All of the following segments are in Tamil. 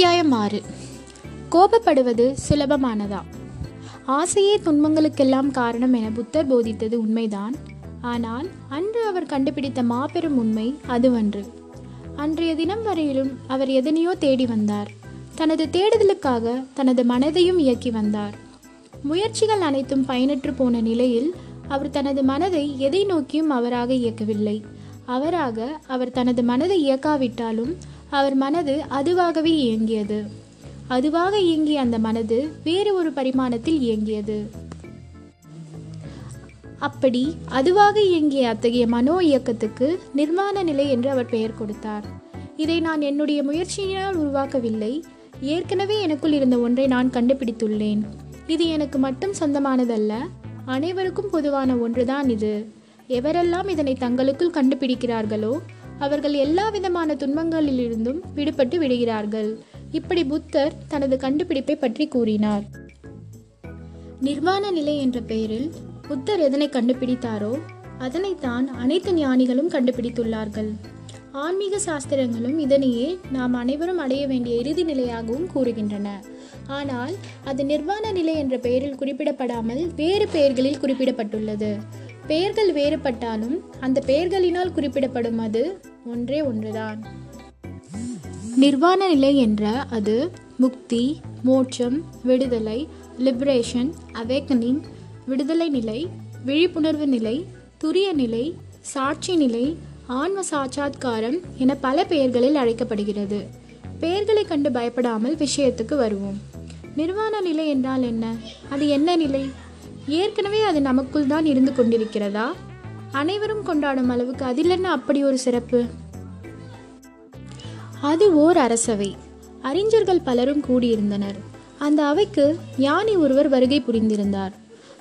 அத்தியாயம் ஆறு கோபப்படுவது சுலபமானதா? ஆசையே துன்பங்களுக்கெல்லாம் காரணம் என புத்தர் போதித்தது உண்மைதான். ஆனால் அன்று அவர் கண்டுபிடித்த மாபெரும் உண்மை அதுவன்று. அன்றைய தினம் வரையிலும் அவர் எதனையோ தேடி வந்தார். தனது தேடுதலுக்காக தனது மனதையும் இயக்கி வந்தார். முயற்சிகள் அனைத்தும் பயனற்று போன நிலையில் அவர் தனது மனதை எதை நோக்கியும் அவராக இயக்கவில்லை. அவராக அவர் தனது மனதை இயக்காவிட்டாலும் அவர் மனது அதுவாகவே இயங்கியது. அதுவாக இயங்கிய அந்த மனது வேறு ஒரு பரிமாணத்தில் இயங்கியது. அப்படி அதுவாக இயங்கிய அத்தகைய மனோ இயக்கத்துக்கு நிர்வாண நிலை என்று அவர் பெயர் கொடுத்தார். இதை நான் என்னுடைய முயற்சியினால் உருவாக்கவில்லை. ஏற்கனவே எனக்குள் இருந்த ஒன்றை நான் கண்டுபிடித்துள்ளேன். இது எனக்கு மட்டும் சொந்தமானதல்ல அனைவருக்கும் பொதுவான ஒன்றுதான் இது. எவரெல்லாம் இதனை தங்களுக்குள் கண்டுபிடிக்கிறார்களோ அவர்கள் எல்லா விதமான துன்பங்களிலிருந்தும் விடுபட்டு விடுகிறார்கள். இப்படி புத்தர் தனது கண்டுபிடிப்பை பற்றி கூறினார். நிர்வாண நிலை என்ற பெயரில் புத்தர் எதனை கண்டுபிடித்தாரோ அதனைத்தான் அனைத்து ஞானிகளும் கண்டுபிடித்துள்ளார்கள். ஆன்மீக சாஸ்திரங்களும் இதனையே நாம் அனைவரும் அடைய வேண்டிய இறுதி நிலையாகவும் கூறுகின்றன. ஆனால் அது நிர்வாண நிலை என்ற பெயரில் குறிப்பிடப்படாமல் வேறு பெயர்களில் குறிப்பிடப்பட்டுள்ளது. பெயர்கள் வேறுபட்டாலும் அந்த பெயர்களினால் குறிப்பிடப்படும் அது ஒன்றே ஒன்றுதான். நிர்வாண நிலை என்ற அது முக்தி மோட்சம் விடுதலை லிபரேஷன் அவேக்கனிங் விடுதலை நிலை விழிப்புணர்வு நிலை துரிய நிலை சாட்சி நிலை ஆன்ம சாட்சாத்காரம் என பல பெயர்களில் அழைக்கப்படுகிறது. பெயர்களை கண்டு பயப்படாமல் விஷயத்துக்கு வருவோம். நிர்வாண நிலை என்றால் என்ன? அது என்ன நிலை? ஏற்கனவே அது நமக்குள் தான் இருந்து கொண்டிருக்கிறதா? அனைவரும் கொண்டாடும் அளவுக்கு அதில் என்ன அப்படி ஒரு சிறப்பு? அது ஓர் அரசவை. அறிஞர்கள் பலரும் கூடியிருந்தனர். அந்த அவைக்கு ஞானி ஒருவர் வருகை புரிந்திருந்தார்.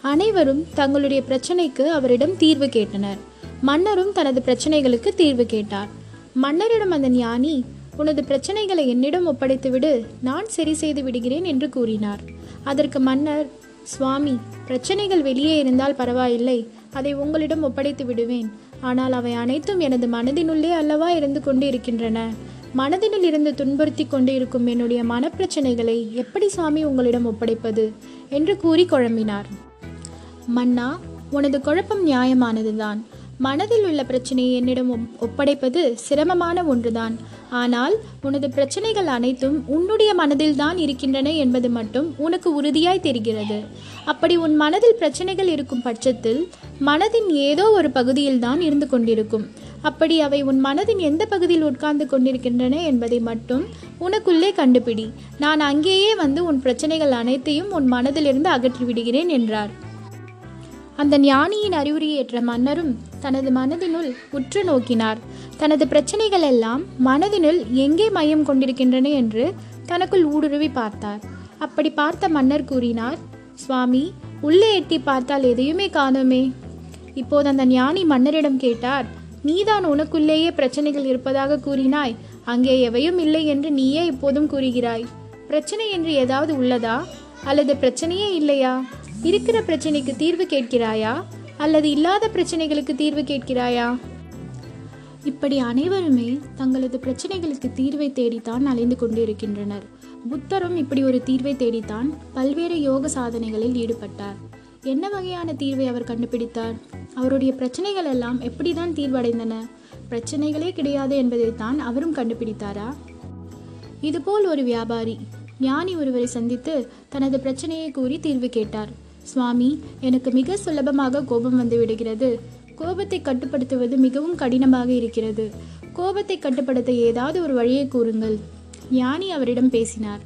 அனைவரும் தங்களுடைய பிரச்சனைக்கு அவரிடம் தீர்வு கேட்டனர். மன்னரும் தனது பிரச்சனைகளுக்கு தீர்வு கேட்டார். மன்னரிடம் அந்த ஞானி உனது பிரச்சனைகளை என்னிடம் ஒப்படைத்துவிடு நான் சரி செய்து விடுகிறேன் என்று கூறினார். அதற்கு மன்னர் சுவாமி பிரச்சனைகள் வெளியே இருந்தால் பரவாயில்லை. அதை உங்களிடம் ஒப்படைத்து விடுவேன். ஆனால் அவை அனைத்தும் எனது மனதினுள்ளே அல்லவா இருந்து கொண்டு இருக்கின்றன மனதினில் இருந்து துன்புறுத்தி கொண்டு இருக்கும் என்னுடைய மனப்பிரச்சனைகளை எப்படி சாமி உங்களிடம் ஒப்படைப்பது? என்று கூறி குழம்பினார். மன்னா உனது குழப்பம் நியாயமானதுதான். மனதில் உள்ள பிரச்சனையை என்னிடம் ஒப்படைப்பது சிரமமான ஒன்றுதான். ஆனால் உனது பிரச்சனைகள் அனைத்தும் உன்னுடைய மனதில்தான் இருக்கின்றன என்பது மட்டும் உனக்கு உறுதியாய் தெரிகிறது. அப்படி உன் மனதில் பிரச்சனைகள் இருக்கும் பட்சத்தில் மனதின் ஏதோ ஒரு பகுதியில்தான் இருந்து கொண்டிருக்கும். அப்படி அவை உன் மனதின் எந்த பகுதியில் உட்கார்ந்து கொண்டிருக்கின்றன என்பதை மட்டும் உனக்குள்ளே கண்டுபிடி. நான் அங்கேயே வந்து உன் பிரச்சனைகள் அனைத்தையும் உன் மனதிலிருந்து அகற்றி விடுகிறேன் என்றார். அந்த ஞானியின் அறிவுரையை ஏற்ற மன்னரும் தனது மனதினுள் உற்று நோக்கினார். தனது பிரச்சனைகள் எல்லாம் மனதினுள் எங்கே மையம் கொண்டிருக்கின்றன என்று தனக்குள் ஊடுருவி பார்த்தார். அப்படி பார்த்த மன்னர் கூறினார் சுவாமி உள்ளே எட்டி பார்த்தால் எதையுமே காணோமே. இப்போது அந்த ஞானி மன்னரிடம் கேட்டார் நீதான் உனக்குள்ளேயே பிரச்சனைகள் இருப்பதாக கூறினாய் அங்கே எவையும் இல்லை என்று நீயே இப்போதும் கூறுகிறாய். பிரச்சனை என்று ஏதாவது உள்ளதா? அல்லது பிரச்சனையே இல்லையா? இருக்கிற பிரச்சனைக்கு தீர்வு கேட்கிறாயா? அல்லது இல்லாத பிரச்சனைகளுக்கு தீர்வு கேட்கிறாயா? இப்படி அனைவருமே தங்களது பிரச்சனைகளுக்கு தீர்வை தேடித்தான் அலைந்து கொண்டிருக்கின்றனர். புத்தரும் இப்படி ஒரு தீர்வை தேடித்தான் பல்வேறு யோக சாதனைகளில் ஈடுபட்டார். என்ன வகையான தீர்வை அவர் கண்டுபிடித்தார்? அவருடைய பிரச்சனைகள் எல்லாம் எப்படிதான் தீர்வடைந்தன? பிரச்சனைகளே கிடையாது என்பதைத்தான் அவரும் கண்டுபிடித்தாரா? இதுபோல் ஒரு வியாபாரி ஞானி ஒருவரை சந்தித்து தனது பிரச்சனையை கூறி தீர்வு கேட்டார். சுவாமி எனக்கு மிக சுலபமாக கோபம் வந்து விடுகிறது கோபத்தை கட்டுப்படுத்துவது மிகவும் கடினமாக இருக்கிறது. கோபத்தை கட்டுப்படுத்த ஏதாவது ஒரு வழியை கூறுங்கள். ஞானி அவரிடம் பேசினார்.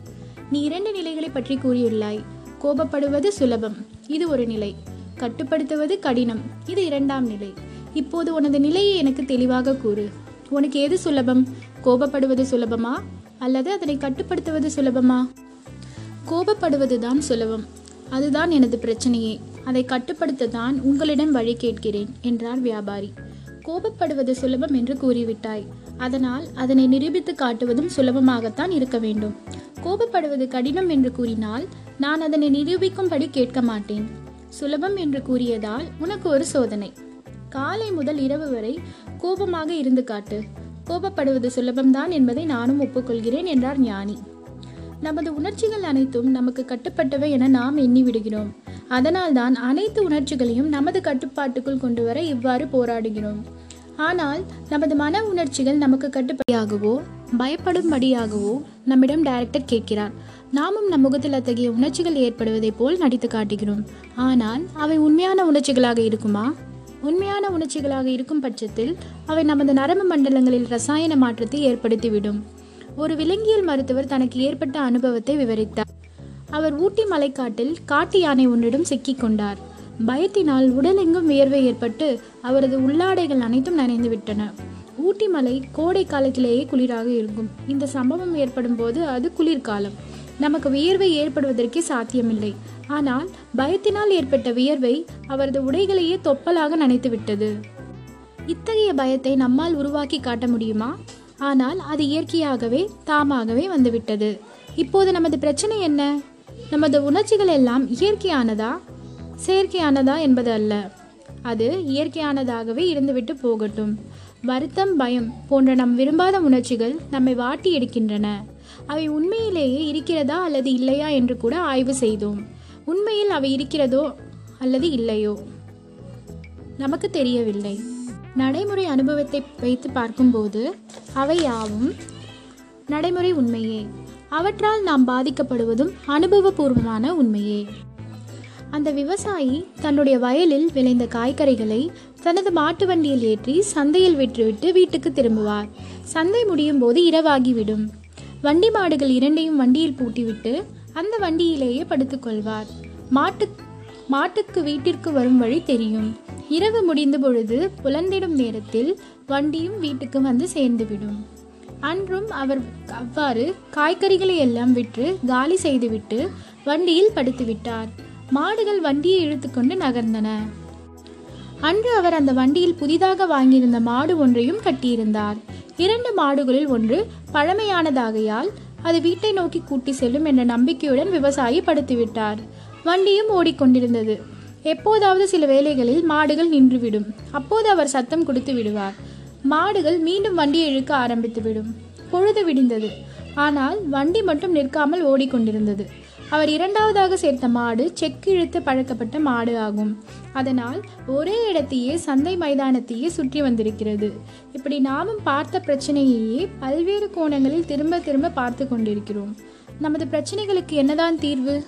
நீ இரண்டு நிலைகளை பற்றி கூறியுள்ளாய். கோபப்படுவது சுலபம். இது ஒரு நிலை. கட்டுப்படுத்துவது கடினம். இது இரண்டாம் நிலை. இப்போது உனது நிலையை எனக்கு தெளிவாக கூறு. உனக்கு எது சுலபம்? கோபப்படுவது சுலபமா? அல்லது அதனை கட்டுப்படுத்துவது சுலபமா? கோபப்படுவதுதான் சுலபம். அதுதான் எனது பிரச்சனையே. அதை கட்டுப்படுத்த தான் உங்களிடம் வழி கேட்கிறேன் என்றார் வியாபாரி. கோபப்படுவது சுலபம் என்று கூறிவிட்டாய். அதனால் அதனை நிரூபித்து காட்டுவதும் சுலபமாகத்தான் இருக்க வேண்டும். கோபப்படுவது கடினம் என்று கூறினால் நான் அதனை நிரூபிக்கும்படி கேட்க மாட்டேன். சுலபம் என்று கூறியதால் உனக்கு ஒரு சோதனை. காலை முதல் இரவு வரை கோபமாக இருந்து காட்டு. கோபப்படுவது சுலபம்தான் என்பதை நானும் ஒப்புக்கொள்கிறேன் என்றார் ஞானி. நமது உணர்ச்சிகள் அனைத்தும் நமக்கு கட்டுப்பட்டவை என நாம் எண்ணி விடுகிறோம் அதனால்தான் அனைத்து உணர்ச்சிகளையும் நமது கட்டுப்பாட்டுக்குள் கொண்டு வர இவ்வாறு போராடுகிறோம். ஆனால் நமது மன உணர்ச்சிகள் நமக்கு கட்டுப்படியாகவோ பயப்படும்படியாகவோ நம்மிடம் டைரக்டர் கேட்கிறார். நாமும் நம் முகத்தில் அத்தகைய உணர்ச்சிகள் ஏற்படுவதைப் போல் நடித்து காட்டுகிறோம். ஆனால் அவை உண்மையான உணர்ச்சிகளாக இருக்குமா? உண்மையான உணர்ச்சிகளாக இருக்கும் பட்சத்தில் அவை நமது நரம்பு மண்டலங்களில் ரசாயன மாற்றத்தை ஏற்படுத்திவிடும். ஒரு விலங்கியல் மருத்துவர் தனக்கு ஏற்பட்ட அனுபவத்தை விவரித்தார். அவர் ஊட்டி மலைக்காட்டில் காட்டு யானை ஒன்றிடம் சிக்கிக் கொண்டார். பயத்தினால் உடலெங்கும் வியர்வை ஏற்பட்டு அவரது உள்ளாடைகள் அனைத்தும் நனைந்து விட்டன. ஊட்டி மலை கோடை காலத்திலேயே குளிராக இருக்கும். இந்த சம்பவம் ஏற்படும் போது அது குளிர்காலம். நமக்கு வியர்வை ஏற்படுவதற்கே சாத்தியமில்லை. ஆனால் பயத்தினால் ஏற்பட்ட வியர்வை அவரது உடைகளையே தொப்பலாக நனைத்துவிட்டது இத்தகைய பயத்தை நம்மால் உருவாக்கி காட்ட முடியுமா? ஆனால் அது இயற்கையாகவே தாமாகவே வந்துவிட்டது. இப்போது நமது பிரச்சனை என்ன? நமது உணர்ச்சிகள் எல்லாம் இயற்கையானதா? செயற்கையானதா என்பது அல்ல. அது இயற்கையானதாகவே இருந்துவிட்டு போகட்டும். வருத்தம் பயம் போன்ற நம் விரும்பாத உணர்ச்சிகள் நம்மை வாட்டி எடுக்கின்றன. அவை உண்மையிலேயே இருக்கிறதா அல்லது இல்லையா என்று கூட ஆய்வு செய்தோம். உண்மையில் அவை இருக்கிறதோ அல்லது இல்லையோ? நமக்கு தெரியவில்லை. நடைமுறை அனுபவத்தை வைத்து பார்க்கும்போது அவை யாவும் நடைமுறை உண்மையே. அவற்றால் நாம் பாதிக்கப்படுவதும் அனுபவபூர்வமான உண்மையே. அந்த விவசாயி தன்னுடைய வயலில் விளைந்த காய்கறிகளை தனது மாட்டு வண்டியில் ஏற்றி சந்தையில் விற்றுவிட்டு வீட்டுக்கு திரும்புவார். சந்தை முடியும் போது இரவாகிவிடும். வண்டி மாடுகள் இரண்டையும் வண்டியில் பூட்டிவிட்டு அந்த வண்டியிலேயே படுத்துக்கொள்வார். மாட்டு மாட்டுக்கு வீட்டிற்கு வரும் வழி தெரியும். இரவு முடிந்த பொழுது புலந்திடும் நேரத்தில் வண்டியும் வீட்டுக்கு வந்து சேர்ந்துவிடும். அன்றும் அவர் அவ்வாறு காய்கறிகளை எல்லாம் விற்று காலி செய்துவிட்டு வண்டியில் படுத்துவிட்டார். மாடுகள் வண்டியை இழுத்துக்கொண்டு நகர்ந்தன. அன்று அவர் அந்த வண்டியில் புதிதாக வாங்கியிருந்த மாடு ஒன்றையும் கட்டியிருந்தார். இரண்டு மாடுகளில் ஒன்று பழமையானதாகையால் அது வீட்டை நோக்கி கூட்டி செல்லும் என்ற நம்பிக்கையுடன் விவசாயி படுத்துவிட்டார். வண்டியும் ஓடிக்கொண்டிருந்தது. எப்போதாவது சில வேளைகளில் மாடுகள் நின்றுவிடும். அப்போது அவர் சத்தம் கொடுத்து விடுவார். மாடுகள் மீண்டும் வண்டியை இழுக்க ஆரம்பித்துவிடும். பொழுது விடிந்தது. ஆனால் வண்டி மட்டும் நிற்காமல் ஓடிக்கொண்டிருந்தது. அவர் இரண்டாவதாக சேர்த்த மாடு செக் இழுத்து பழக்கப்பட்ட மாடு ஆகும். அதனால் ஒரே இடத்தையே சந்தை மைதானத்தையே சுற்றி வந்திருக்கிறது. இப்படி நாமும் பார்த்த பிரச்சனையையே பல்வேறு கோணங்களில் திரும்ப திரும்ப பார்த்து கொண்டிருக்கிறோம். நமது பிரச்சனைகளுக்கு என்னதான் தீர்வு?